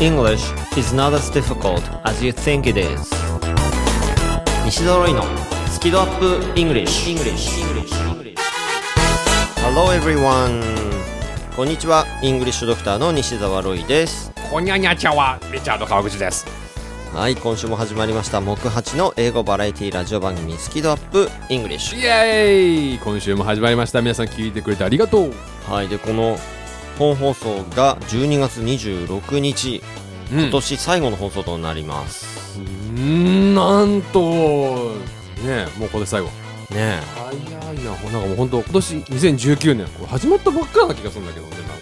English is not as difficult as you think it is. 西澤ロイのスキドアップ English, English. Hello everyone. こんにちは。イングリッシュドクターの西澤ロイです。こにゃにゃちゃはリチャード川口です。はい今週も始まりました。木八の英語バラエティラジオ番組スキドアップ English イエーイ。今週も始まりました。皆さん聞いてくれてありがとう。はいでこの本放送が12月26日、うん。今年最後の放送となります。んなんとねもうこれ最後。ね早いな。なんかもう本当今年2019年これ始まったばっかな気がするんだけどねなんか。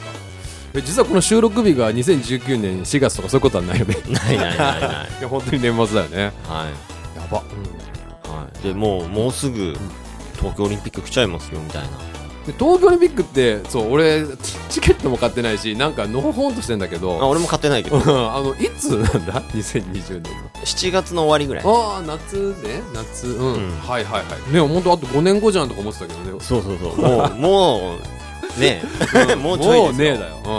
え実はこの収録日が2019年4月とかそういうことはないよね。えないないないない。いや本当に年末だよね。はい。やば、はい、でもうもうすぐ東京オリンピック来ちゃいますよみたいなで東京オリンピックってそう俺チチケットも買ってないしなんかのほほんとしてんだけあど俺も買ってないけど。う んあのいつなんだ？2020年の。7月の終わりぐらい。ああ夏ね。夏うん、うん。はいはいはい。ね本当あと5年後じゃんとか思ってたけどね。そうそうそう。もうもうねえ。もうちょいですよ。もうねえだよ、うん、は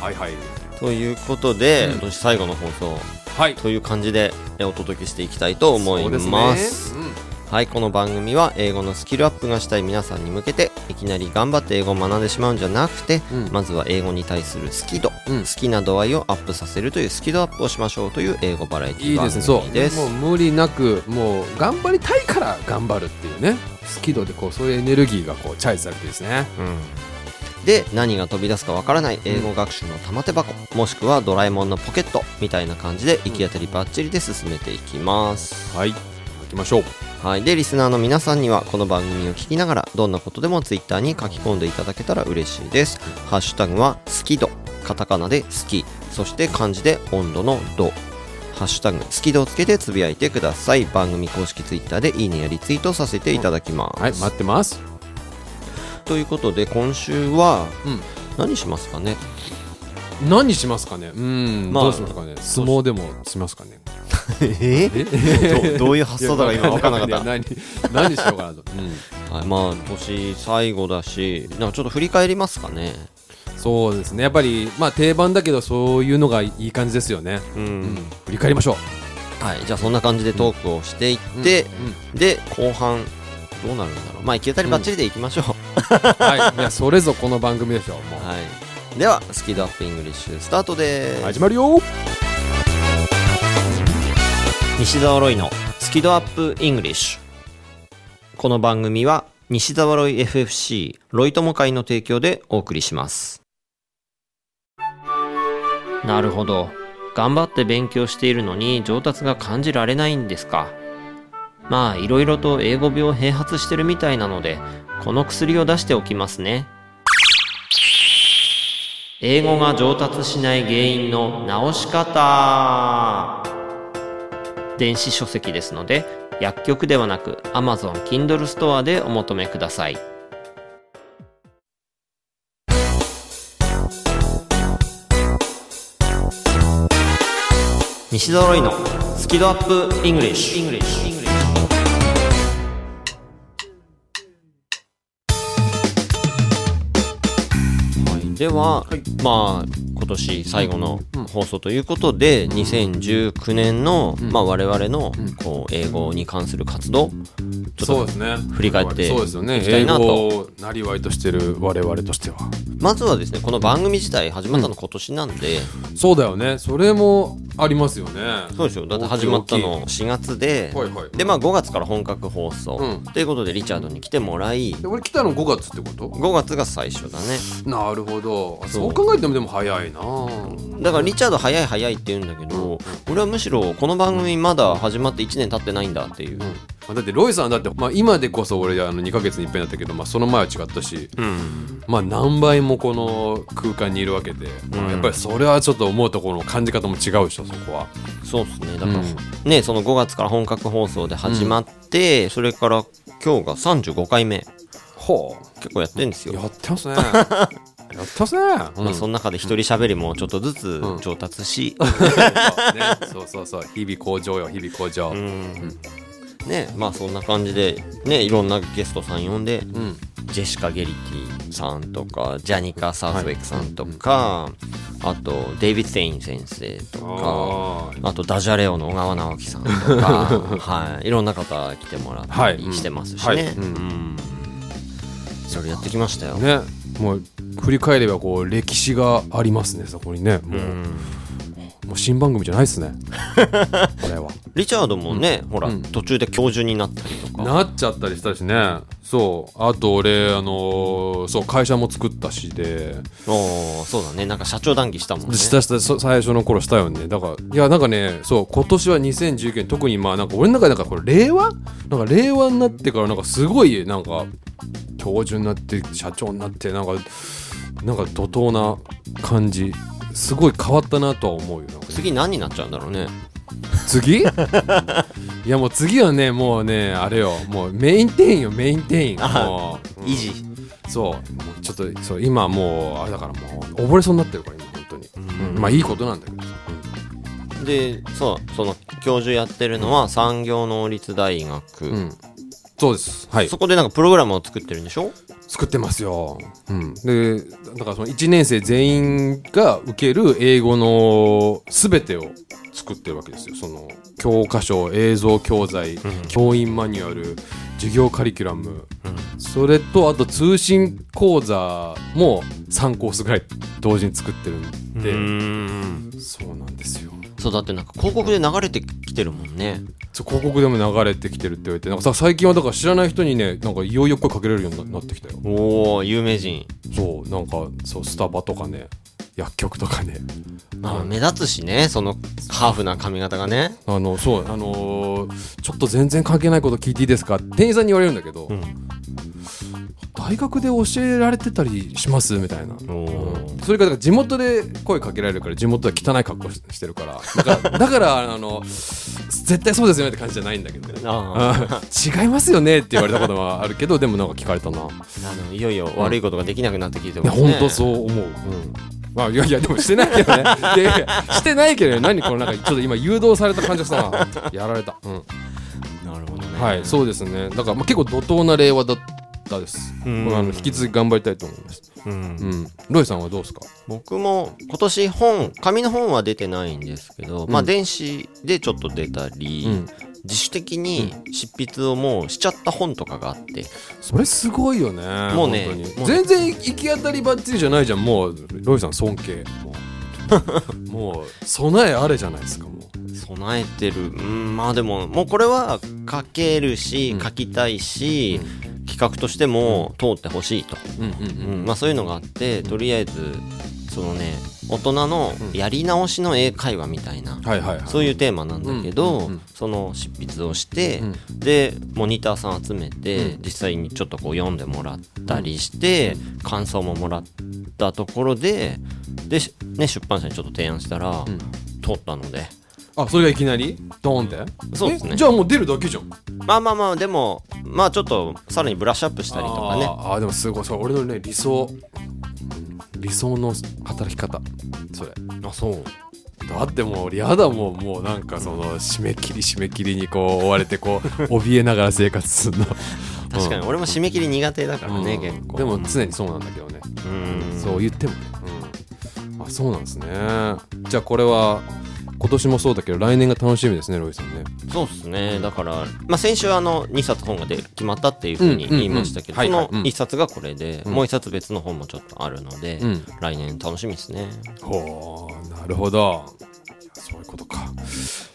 はいはい。い、ということで、うん。今年最後の放送はい。という感じでえお届けしていきたいと思いそうますですねはいこの番組は英語のスキルアップがしたい皆さんに向けていきなり頑張って英語を学んでしまうんじゃなくて、うん。まずは英語に対する好き度、うん。好きな度合いをアップさせるというスキルアップをしましょうという英語バラエテいいィ番です。ね。そう。組ですもう無理なくもう頑張りたいから頑張るっていうね。好き度でこうそういうエネルギーがこうチャージされてですね。うん。で何が飛び出すかわからない英語学習の玉手箱、もしくはドラえもんのポケットみたいな感じで行き当たりばっちりで進めていきます、はい。行きましょう。はい、でリスナーの皆さんにはこの番組を聞きながらどんなことでもツイッターに書き込んでいただけたら嬉しいです。ハッシュタグは好き度カタカナで好きそして漢字で温度の度。ハッシュタグ好き度をつけてつぶやいてください。番組公式ツイッターでいいねやリツイートさせていただきます、はい待ってます。ということで今週はうん。何しますかね？何しますかね？うん、まあどうしますかね？相撲でもしますかね？ええ？ど どういう発想だか今分からなかった、何何しようかなと、うん。はい、まあ年最後だしなんかちょっと振り返りますかね？そうですね。やっぱりまあ定番だけどそういうのがいい感じですよね、うん、うん、振り返りましょはいじゃあそんな感じでトークをしていっうて、うん。で後半どうなるんだろう。まあ行き当たりばっちりでいきましょう、はい。いやそれぞこの番組でしょもう、はい、ではスキドアップイングリッシュスタートです、始まるよ。西澤ロイのスキドアップイングリッシュ。この番組は西澤ロイ FFC ロイ友会の提供でお送りします。なるほど。頑張って勉強しているのに上達が感じられないんですか。まあいろいろと英語病併発してるみたいなのでこの薬を出しておきますね英語が上達しない原因の直し方。電子書籍ですので薬局ではなく Amazon Kindle ストアでお求めください。西澤ロイのスキドアップイングリッシュ。ングリッシュはい。では、まあ今年最後の放送ということで、2019年の、まあ、我々のこう英語に関する活動ちょっとそうですね。振り返ってそうですよね。いきたいなと。英語をなりわいとしてる我々としては。まずはですねこの番組自体始まったの今年なんで、そうだよね。それもありますよね。そうですよ。だって始まった大の4月で、はいはい。でまあ5月から本格放送、うん。ということでリチャードに来てもらい。俺来たの5月ってこと？5月が最初だね。なるほど。そう。考えてもでも早いな。だからリチャード早い早いって言うんだけど、俺はむしろこの番組まだ始まって1年経ってないんだっていう、まあだってロイさんだって、まあ、今でこそ俺あの2ヶ月に一遍だったけど、まあ、その前は違ったし、うん。まあ、何倍もこの空間にいるわけで、まあやっぱりそれはちょっと思うところの感じ方も違うでしょそこは。そうですね。だから、うん。ねその5月から本格放送で始まって、それから今日が35回目。ほ結構やってんですよ、やってますね。やってますね。うん。まあ、その中で一人喋りもちょっとずつうん。上達し、そうね、そうそう。そう日々向上よ日々向上。うん。ねまあそんな感じでねいろんなゲストさん呼んで、うん。ジェシカ・ゲリティさんとかジャニカ・サウスウェイクさんとか、あとデイビッド・セイン先生とかああとダジャレオの小川直樹さんとか、はい、いろんな方来てもらったりしてますしね、はい。うん。うんそれやってきましたよ、ね。もう振り返ればこう歴史がありますねそこにね。もう,、うんもう新番組じゃないですね。これは。リチャードもね、ほら、うん。途中で教授になったりとか。なっちゃったりしたしね。そう。あと俺あのーそう会社も作ったしで。おーそうだね。なんか社長談義したもんね。したしたそ最初の頃したよね。だからいやなんかねそう今年は2019年特にまあなんか俺の中でなんかこれ令和？なんか令和になってからなんかすごいなんか教授になって社長になってなんかなんか怒涛な感じすごい変わったなとは思うよ。次何になっちゃうんだろうね。次？いやもう次はねもうねあれよ。もうメイン店員よメイン店員。あもう維持そう。もうちょっとそう今もうあれだからもう溺れそうになってるから今本当に、うん。まあいいことなんだけどさ、でそうその教授やってるのは産業能率大学、うんうん。そうです。はい。そこでなんかプログラムを作ってるんでしょ？作ってますよ、うん、でだからその1年生全員が受ける英語の全てを作ってるわけですよ。その教科書映像教材、教員マニュアル授業カリキュラム、それとあと通信講座も3コースぐらい同時に作ってるんで、ん。そうなんですよそうだってなんか広告で流れてきてるもんね。そう広告でも流れてきてるって言われてなんかさ最近はだから知らない人にねなんかいよいよ声かけれるようになってきたよ。おお有名人。そうなんかそうスタバとかね薬局とかね。まあ目立つしねそのハーフな髪型がね。あのそうあのーちょっと全然関係ないこと聞いていいですか？店員さんに言われるんだけど、ん大学で教えられてたりしますみたいな、それから地元で声かけられるから地元は汚い格好ししてるから。だから だからあの絶対そうですよねって感じじゃないんだけどね。違いますよねって言われたことはあるけどでもなんか聞かれたな、あのいよいよ悪いことができなくなってきていやますね。本当そう思う、うん。まあ、いやいやでもしてないけどね。いやいやしてないけどね。何このなんかちょっと今誘導された感じがしたな。やられた、うん、なるほどね。はいそうですね。だから、まあ、結構怒涛な令和だったです。こうん。れあの引き続き頑張りたいと思います。うん。うん。ロイさんはどうですか？僕も今年本紙の本は出てないんですけど、まあ電子でちょっと出たり、うん。自主的に執筆をもうしちゃった本とかがあって、それすごいよねもうね全然行き当たりばっちりじゃないじゃんもうロイさん尊敬。もうもう備えあれじゃないですかもう。備えてる。うんまあでももうこれは書けるし、うん。書きたいし、企画としても通ってほしいと、うんまあ、そういうのがあってとりあえずそのね大人のやり直しの英会話みたいな、そういうテーマなんだけど、その執筆をして、うん。でモニターさん集めて、うん。実際にちょっとこう読んでもらったりして、感想ももらったところでで、しね、出版社にちょっと提案したら、ん。通ったのであそれがいきなり？ドーンって？そうですね。えじゃあもう出るだけじゃん。まあまあまあでもまあちょっとさらにブラッシュアップしたりとかね。あーあーでもすごいそう俺のね理想理想の働き方。それ。あそう。だってもう俺やだもん。もうなんかその締め切り締め切りにこう追われてこう怯えながら生活するの。確かに俺も締め切り苦手だからね、うん。結構。でも常にそうなんだけどね、うん。そう言ってもね、うん、あそうなんですね。じゃあこれは今年もそうだけど来年が楽しみですねロイさんね。そうっすね。だから、まあ、先週あの2冊本がで決まったっていうふうに言いましたけど、うんそのはい。はいうん。1冊がこれで、うん。もう1冊別の本もちょっとあるので、うん。来年楽しみですね。ほうなるほど。そういうことか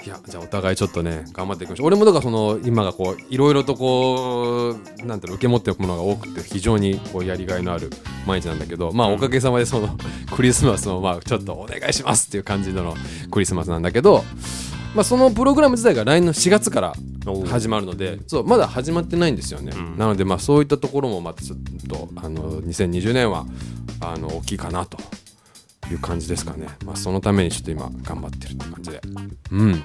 いやじゃあお互いちょっとね頑張っていきましょう。俺もだからその今がこういろいろとこうなんていうの受け持っておくものが多くて非常にこうやりがいのある毎日なんだけどまあおかげさまでその クリスマスもまあちょっとお願いしますっていう感じのクリスマスなんだけどまあそのプログラム自体が来年の4月からお始まるのでそうまだ始まってないんですよね、ん。なのでまあそういったところもまたちょっとあの2020年はあの大きいかなという感じですかね。まあそのためにちょっと今頑張ってるって感じで。うん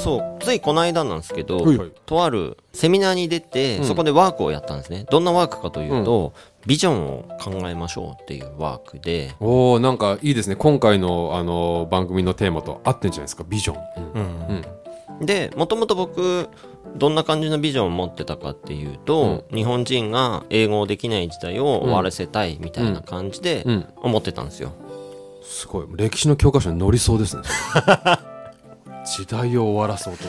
そう。ついこの間なんですけど、はい。はいとあるセミナーに出て、うん。そこでワークをやったんですね。どんなワークかというと、ビジョンを考えましょうっていうワークで、おおなんかいいですね。今回のあの番組のテーマと合ってんじゃないですか？ビジョン、うん。うん。でもともと僕どんな感じのビジョンを持ってたかっていうと、日本人が英語をできない時代を終わらせたいみたいな感じでうん。思ってたんですよ、すごい。歴史の教科書に載りそうですね 時代を終わらそうと、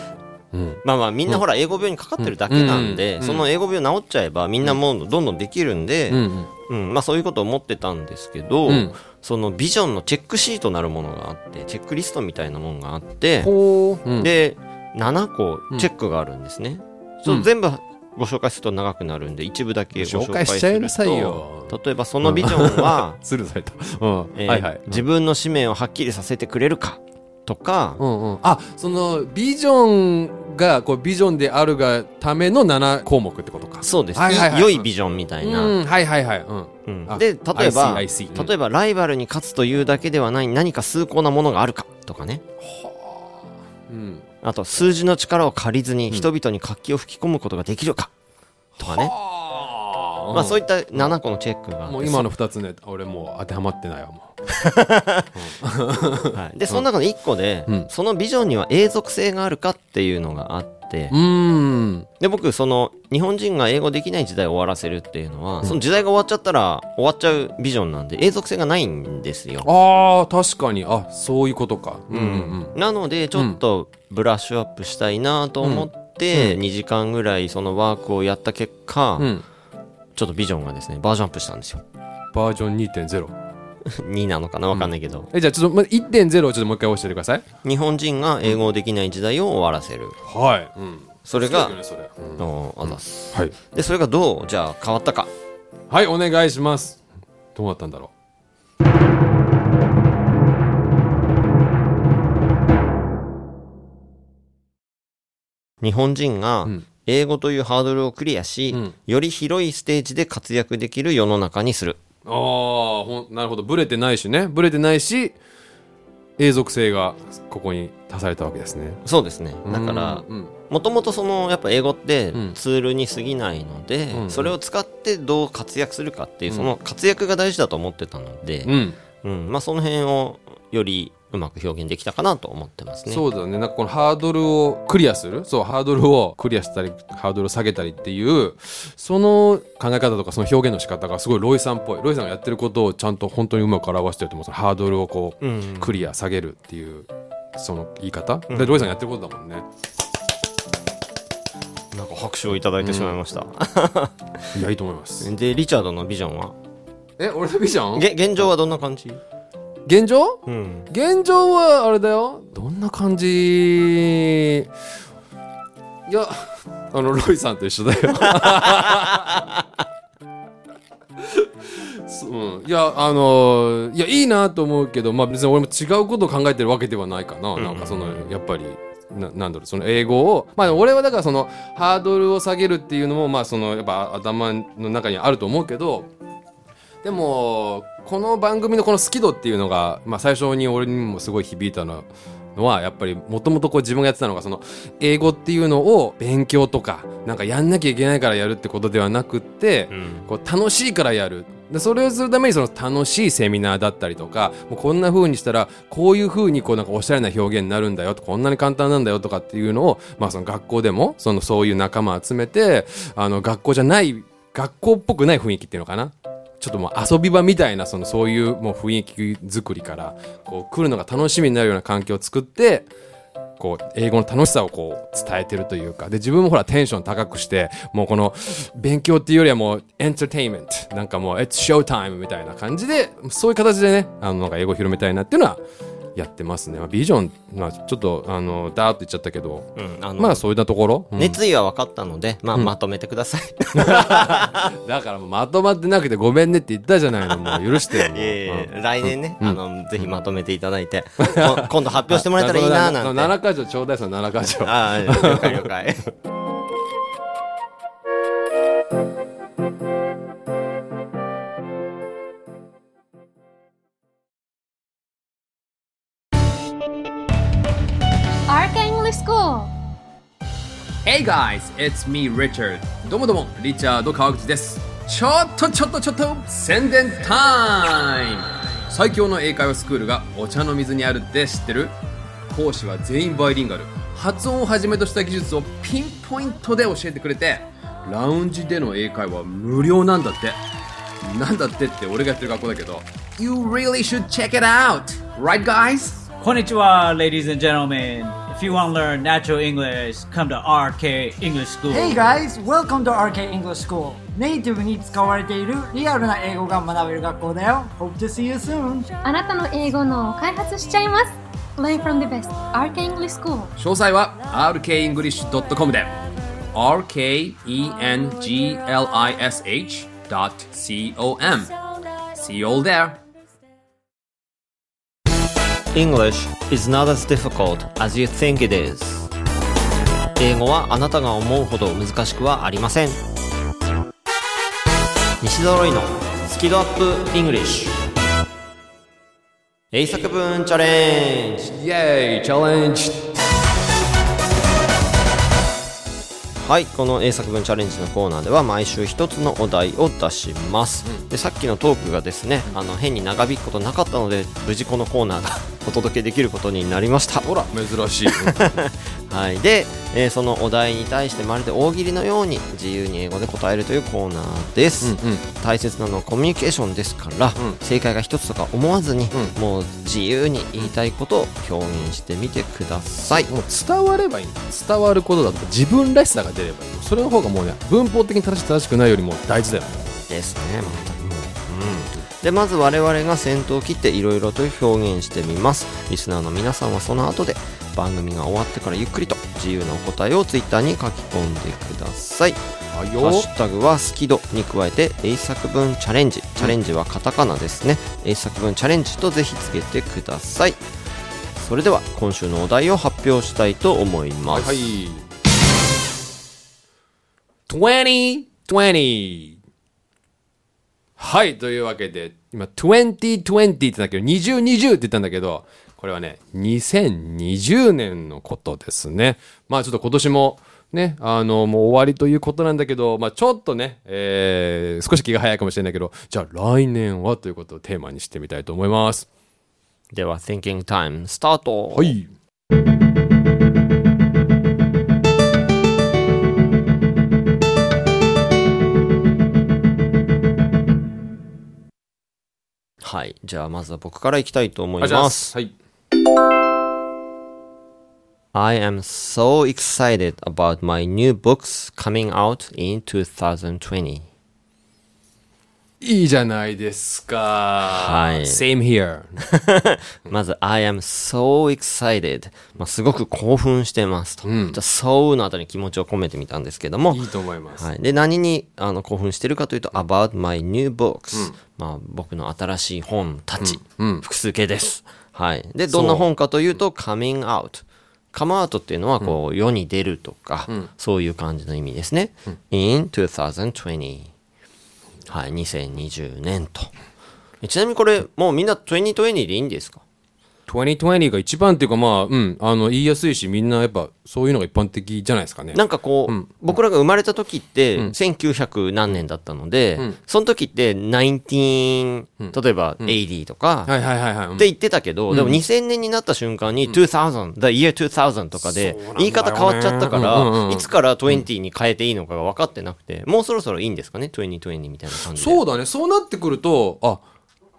うん、まあまあみんなほら英語病にかかってるだけなんで、うんその英語病治っちゃえばみんなもうどんどんできるんで、うんまあそういうことを思ってたんですけど、うん。そのビジョンのチェックシートなるものがあってチェックリストみたいなものがあって、で7個チェックがあるんですね、ちょっと全部ご紹介すると長くなるんで一部だけご紹紹介すると。よ。例えばそのビジョンは、スルーされた、うん。えーはいはい。自分の使命をはっきりさせてくれるかとか、うんうん、あそのビジョンがこうビジョンであるがための7項目ってことか。そうです、はいはいはい。良いビジョンみたいな、うんはいはいはい、うん、あうん。で例えば I see, I see 例えばライバルに勝つというだけではない何か崇高なものがあるかとかね。うん、あと数字の力を借りずに人々に活気を吹き込むことができるかとかね、あまあそういった7個のチェックがもう今の2つね俺もう当てはまってないわも はい、でその中の1個で、うん。そのビジョンには永続性があるかっていうのがあって、ううん。で僕その日本人が英語できない時代を終わらせるっていうのは、その時代が終わっちゃったら終わっちゃうビジョンなんで永続性がないんですよ。あー確かに。あそういうことか。うんうんなのでちょっとブラッシュアップしたいなと思って、2時間ぐらいそのワークをやった結果、うん、うん、ちょっとビジョンがですねバージョンアップしたんですよ。バージョン2.0 2 なのかなわかんないけど、えじゃあちょっとま1.0をちょっともう一回教えてください。日本人が英語をできない時代を終わらせる。はい、うん、それがねそれ、うん。おあざっすはい。でそれがどうじゃあ変わったか。はいお願いします。どうなったんだろ日本人がうん英語というハードルをクリアし、うん。より広いステージで活躍できる世の中にする。うああなるほど。ブレてないしね。ブレてないし永続性がここに足されたわけですね。そうですね。だからうん。もともとそのやっぱ英語ってうん。ツールに過ぎないので、うん。それを使ってどう活躍するかっていう、うん。その活躍が大事だと思ってたので、うん。うん。まあ、その辺をよりうまく表現できたかなと思ってますね。そうだね。なんかこのハードルをクリアする？そうハードルをクリアしたりハードルを下げたりっていうその考え方とかその表現の仕方がすごいロイさんっぽい。ロイさんがやってることをちゃんと本当にうまく表してると思う。そのハードルをこう、うん。クリア下げるっていうその言い方、でロイさんがやってることだもんね。なんか拍手をいただいてしまいました。いやいいと思います。でリチャードのビジョンは？え俺のビジョン？げ現状はどんな感じ、現状？うん、現状はあれだよ。どんな感じ？いやあのロイさんと一緒だよ。そう。ん、いやあのいやいいなと思うけどまあ別に俺も違うことを考えてるわけではないかな、なんかそのやっぱりななんだろうその英語を。まあ俺はだからそのハードルを下げるっていうのもまあそのやっぱ頭の中にあると思うけどでもこの番組のこの好き度っていうのが、まあ、最初に俺にもすごい響いたののはやっぱりもともと自分がやってたのがその英語っていうのを勉強とかなんかやんなきゃいけないからやるってことではなくって、こう楽しいからやる。でそれをするためにその楽しいセミナーだったりとかもうこんな風にしたらこういう風にこうなんかおしゃれな表現になるんだよとこんなに簡単なんだよとかっていうのを、まあ、その学校でもそのそういう仲間集めてあの学校じゃない学校っぽくない雰囲気っていうのかなちょっともう遊び場みたいなそのそういうもう雰囲気作りからこう来るのが楽しみになるような環境を作ってこう英語の楽しさをこう伝えてるというか。で自分もほらテンション高くしてもうこの勉強っていうよりはもうエンターテインメント。なんかもう It's show time みたいな感じでそういう形でねあのなんか英語を広めたいなっていうのはやってますね、まあ、ビジョン、まあ、ちょっとあのダーッと言っちゃったけど。うん、あの、まあそういったところ、うん。熱意は分かったので、まあ、まとめてください。だからもうまとまってなくてごめんねって言ったじゃないの。もう許してよもう。いえいえうん。来年ね、あの、ぜひまとめていただいて、こ今度発表してもらえたらいいななんて。7か条ちょうだいその7か条ああ、了解了解。English English School. Hey guys, it's me Richard どうもどうもリチャード川口ですちょっとちょっとちょっと宣伝タイム最強の英会話スクールがお茶の水にあるって知ってる？講師は全員バイリンガル発音をはじめとした技術をピンポイントで教えてくれてラウンジでの英会話無料なんだってなんだってって俺がやってる学校だけど You really should check it out! Right guys? Konnichiwa, ladies and gentlemen. If you want to learn natural English, come to RK English School. Hey guys, welcome to RK English School. ネイティブに使われているリアルな英語が学べる学校だよ。Hope to see you soon. あなたの英語の開発しちゃいます。Learn from the best. RK English School. 詳細は rkenglish.com で rkenglish.com See you all there English is not as difficult as you think it is 英語はあなたが思うほど難しくはありません西揃いのスキドアップ English 英作文チャレンジイエーイチャレンジはいこの英作文チャレンジのコーナーでは毎週一つのお題を出します、でさっきのトークがですねあの変に長引くことなかったので無事このコーナーがお届けできることになりました。ほら珍しい はい、で、えーそのお題に対してまるで大喜利のように自由に英語で答えるというコーナーです、うんうん。大切なのはコミュニケーションですから、ん。正解が一つとか思わずに、うもう自由に言いたいことを表現してみてください。もう伝わればいい。んだ伝わることだと自分らしさが出ればいい。それの方がもうね文法的に正しい正しくないよりも大事だよね。ですね全く。もう、うん、でまず我々が先頭を切っていろいろと表現してみます。リスナーの皆さんはその後で番組が終わってからゆっくりと自由なお答えをツイッターに書き込んでください。はいハッシュタグは好き度に加えて英作文チャレンジ。チャレンジはカタカナですね。英作文チャレンジとぜひつけてください。それでは今週のお題を発表したいと思います、はいはい。2020はいというわけで今2020って言ったけど2020って言ったんだけどこれはね2020年のことですね。まあちょっと今年もねあのもう終わりということなんだけどまあちょっとね、えー少し気が早いかもしれないけどじゃあ来年はということをテーマにしてみたいと思います。では Thinking Time スタート。はい。はい。じゃあまずは僕からいきたいと思います。はい I am so excited about my new books coming out in 2020いいじゃないですか。はい。Same here. まず I am so excited、まあ、すごく興奮してますと、じゃあ so のあたりに気持ちを込めてみたんですけども。いいと思います。はい、で何にあの興奮してるかというと about my new books、まあ、僕の新しい本たち、複数形です、はい、でどんな本かというと coming out カムアウトっていうのはこう、世に出るとか、そういう感じの意味ですね、in 2020はい2020年と。ちなみにこれもうみんな2020でいいんですか？2020が一番っていうかまあ、うん、あの、言いやすいし、みんなやっぱそういうのが一般的じゃないですかね。なんかこう、僕らが生まれた時って、1900何年だったので、その時って19、例えば80とか、はいはいはいって言ってたけど、でも2000年になった瞬間に2000、the year 2000とかで言い方変わっちゃったから、うんうんうんいつから20に変えていいのかが分かってなくて、もうそろそろいいんですかね ?2020 みたいな感じで。そうだね。そうなってくると、あ、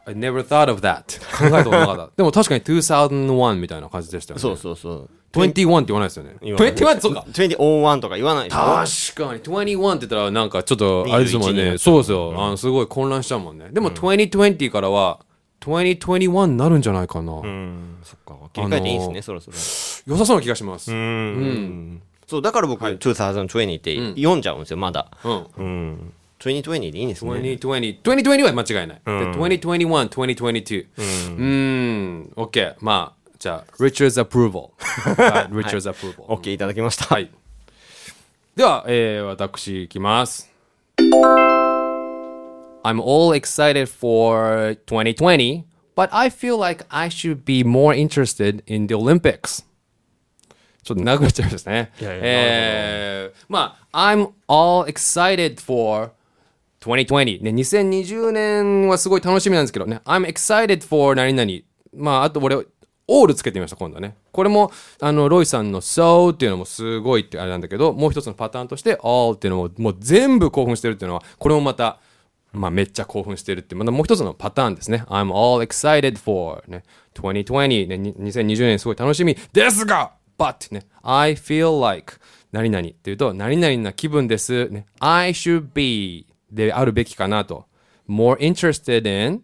I never thought of that. 考えたことなかった。でも確かに2001みたいな感じでしたよね。そうそうそう。21って言わないですよね。言わない21ってそうか。2001とか言わないでしょ確かに21って言ったらなんかちょっとあれですもん21になねそうですよ、あのすごい混乱しちゃうもんねでも2020からは2021になるんじゃないかな、うん、そっか。切り替えていいですね、そろそろ。良さそうな気がします、うん。そう、だから僕、2020って読んじゃうんですよ、まだ。うんうん。2020でいいんですね。 2020 2020は間違いない、で2021 2022うん、OK まあじゃあ Richard's approval はい Richard's approval、 OK いただきました。はいでは、えー、私いきます I'm all excited for 2020 but I feel like I should be more interested in the Olympics ちょっと長くなっちゃいましたね。いやいやえー、まあ、I'm all excited for 2020。ね、2020年はすごい楽しみなんですけどね、I'm excited for 何々。まあ、あと俺、オールつけてみました、今度ね。これも、あの、ロイさんの so っていうのもすごいってあれなんだけど、もう一つのパターンとして all っていうのも、もう全部興奮してるっていうのは、これもまた、まあ、めっちゃ興奮してるって、またもう一つのパターンですね。I'm all excited for ね、2020ね、2020年すごい楽しみですが But ね、I feel like 何々っていうと、何々な気分です。ね、I should be であるべきかなと。more interested in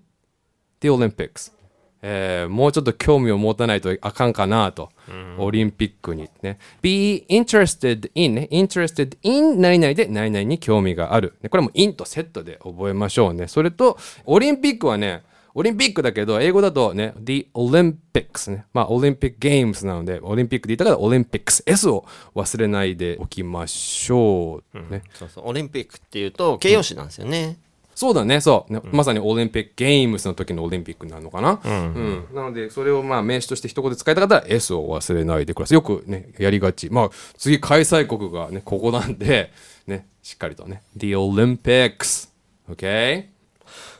the Olympics。えーもうちょっと興味を持たないとあかんかなと。オリンピックにね。be interested in ね。interested in 何々で何々に興味がある。ね、これも in とセットで覚えましょうね。それと、オリンピックはね、オリンピックだけど、英語だとね、the Olympics ね。まあ、オリンピックゲームズなので、オリンピックで言ったから、オリンピックス S を忘れないでおきましょう。ね。そうそうオリンピックっていうと形容詞なんですよね、そうだね、そう。ねまさにオリンピックゲームスの時のオリンピックになるのかな。うん。なので、それをまあ名詞として一言で使いたかったら S を忘れないでください。よくね、やりがち。まあ、次開催国がね、ここなんで、ね、しっかりとね。The Olympics。OK?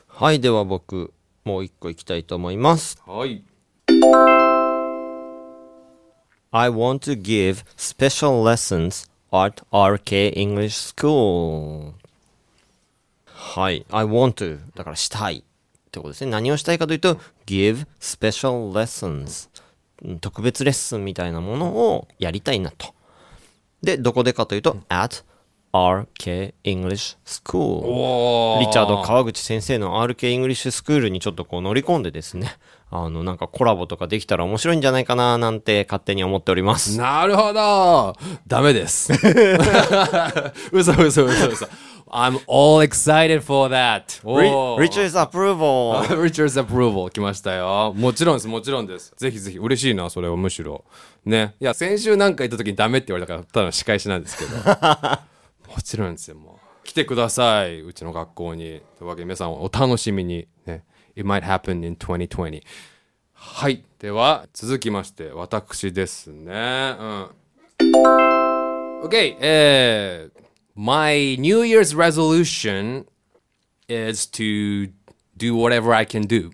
はいでは僕もう一個いきたいと思います。はい。I want to give special lessons at RK English School. はい。I want to だからしたいってことですね。何をしたいかというと give special lessons うん特別レッスンみたいなものをやりたいなと。でどこでかというと at RK English School おリチャード川口先生の RK イングリッシュスクールにちょっとこう乗り込んでですね、あの、なんかコラボとかできたら面白いんじゃないかななんて勝手に思っております。なるほどダメです。嘘嘘嘘嘘。I'm all excited for that. Richard's approval! Richard's approval 来ましたよ。もちろんです、もちろんです。ぜひぜひ、嬉しいな、それはむしろ。ね。いや、先週なんか言った時にダメって言われたから、ただの仕返しなんですけど。もちろんですよ、もう。来てください、うちの学校に。というわけで、皆さんお楽しみに。ね。It might happen in 2020. はい。では、続きまして、私ですね。うん。OK、えー、My New Year's resolution is to do whatever I can do.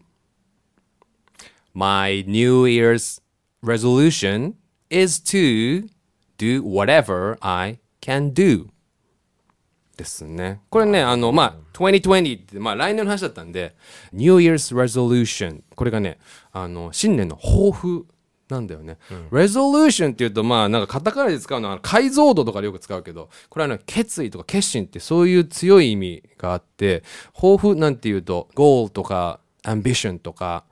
My New Year's resolution is to do whatever I can do. ですね。これね、あの、まあ、2020って、まあ、来年の話だったんで、New Year's resolution。これがね、あの、新年の抱負なんだよね。resolution っていうと、まあ、なんかカタカナで使うのは、解像度とかでよく使うけど、これはね、決意とか決心ってそういう強い意味があって、抱負なんていうと、goal とか、ambition とか、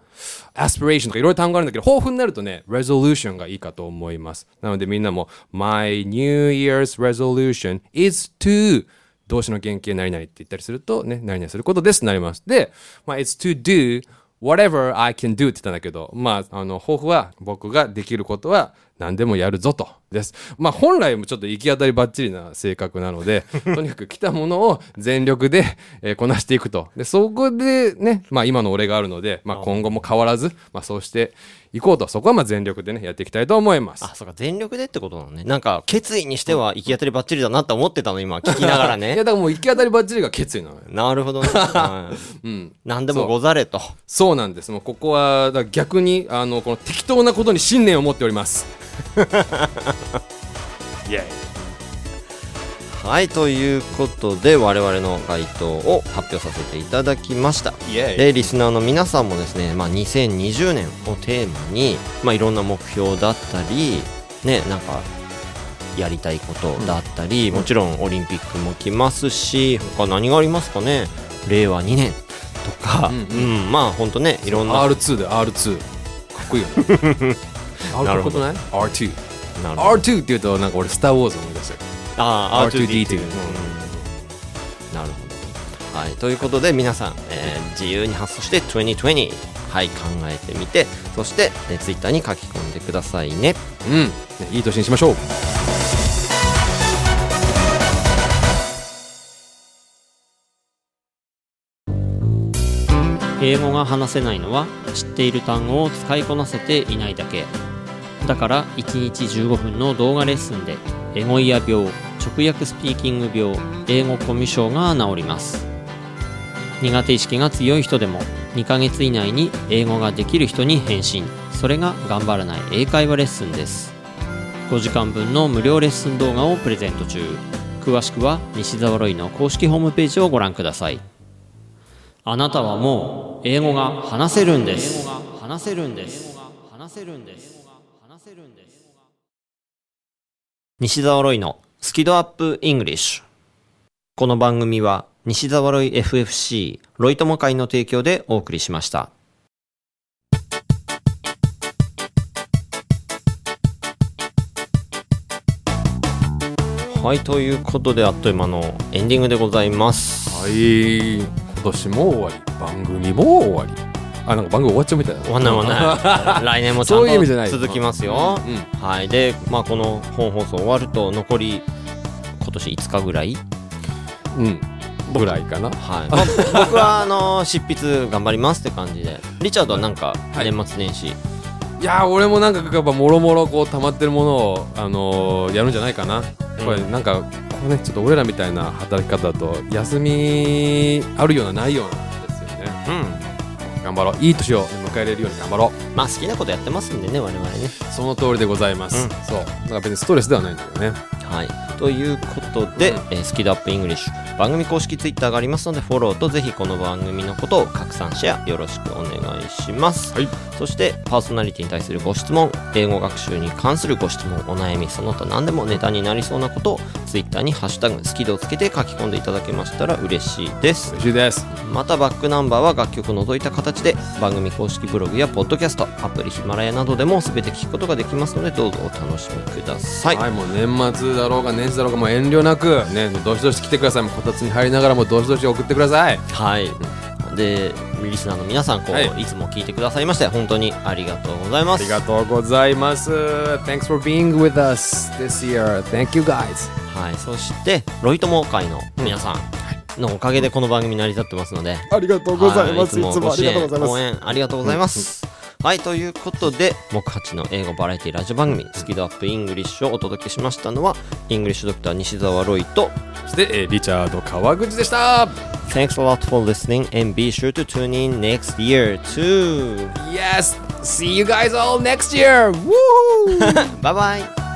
aspiration とかいろいろ単語あるんだけど、抱負になるとね、resolution がいいかと思います。なのでみんなも、My New Year's resolution is to 動詞の原型何々って言ったりするとね、何々することですとなります。で、まあ、it's to do whatever I can do って言ったんだけど、まあ、あの、抱負は僕ができることは何でもやるぞと。です。まあ、本来もちょっと行き当たりばっちりな性格なので、とにかく来たものを全力で、えーこなしていくと。で、そこでね、まあ、今の俺があるので、まあ、今後も変わらず、まあ、そうしていこうと。そこはまあ、全力でね、やっていきたいと思います。あ、そうか、全力でってことなのね。なんか、決意にしては行き当たりばっちりだなって思ってたの、今、聞きながら いや、ね。だからもう行き当たりばっちりが決意なのよ。なるほどね。は いうん。何でもござれと。そうなんです。もうここは逆にあのこの適当なことに信念を持っております。イエはい、ということで、我々の回答を発表させていただきました。で、リスナーの皆さんもですね、まあ、2020年をテーマに、まあ、いろんな目標だったり、ね、なんか、やりたいことだったり、もちろんオリンピックも来ますし、他何がありますかね？令和2年とか、ううん。ん、まあ、ほんとね、いろんな、R2 で R2 かっこいいよね。くない ?R2。なるほど。R2 って言うとなんか俺スター・ウォーズ思い出したよ。あー R2D2 R2D2 うん。なるほど。はい、ということで皆さん、えー自由に発想して2020、はい、考えてみて。そして、えー、ツイッターに書き込んでくださいね。うん、ねいい年にしましょう。英語が話せないのは知っている単語を使いこなせていないだけだから1日15分の動画レッスンでエゴイヤ病直訳スピーキング病英語コミュ障が治ります。苦手意識が強い人でも2ヶ月以内に英語ができる人に返信。それが頑張らない英会話レッスンです。5時間分の無料レッスン動画をプレゼント中。詳しくは西澤ロイの公式ホームページをご覧ください。あなたはもう英語が話せるんです。話せるんです話せるんです。せるんです。西澤ロイのスキドアップイングリッシュ。この番組は西澤ロイ FFC ロイ友会の提供でお送りしました。はいということであっという間のエンディングでございます。はい。今年も終わり。番組も終わり。あなんか番組終わっちゃうみたいな。終わんない終わんない。来年もちゃそういう意味じゃない。んと続きますよ、うん。はい。でまあこの本放送終わると残り今年5日ぐらいうん。ぐらいかな。はい、まあ僕はあの 執筆頑張りますって感じで。リチャードはなんかはい。年末年始、いやー俺もなんかやっぱもろもろこう溜まってるものを、あのーやるんじゃないかな、これなんかこうねちょっと俺らみたいな働き方だと休みあるようなないようなんですよね。うん頑張ろう。いい年を。迎えれるように頑張ろう。まあ好きなことやってますんでね我々ね。その通りでございます、うん。そう。だから別にストレスではないんだけどね。はい。ということで、うん。えースキドアップイングリッシュ。番組公式ツイッターがありますのでフォローとぜひこの番組のことを拡散シェアよろしくお願いします、はい。そしてパーソナリティに対するご質問英語学習に関するご質問お悩みその他何でもネタになりそうなことをツイッターに「ハッシュタグスキドをつけて書き込んでいただけましたら嬉しいです。嬉しいです。またバックナンバーは楽曲を除いた形で番組公式ブログやポッドキャストアプリヒマラヤなどでも全て聞くことができますのでどうぞお楽しみください、はい、もう年末だろうが年始だろうがもう遠慮なくねどしどし来てください。こたつに入りながらもどしどし送ってください。はい。で、リスナーの皆さん、こう、はい。い、つも聞いてくださいまして、本当にありがとうございます。ありがとうございます。Thanks for being with us this year. Thank you guys. はい。そして、ロイ友会の皆さんのおかげでこの番組成り立ってますので、ありがとうはいいつもご支援、応援ありがとうございます。はい、ということで、木八の英語バラエティラジオ番組、スキ度 UP English をお届けしましたのは、 English Doctor 西澤ロイと、そして、えーリチャード川口でした Thanks a lot for listening and be sure to tune in next year too. Yes See you guys all next year Woo! bye bye!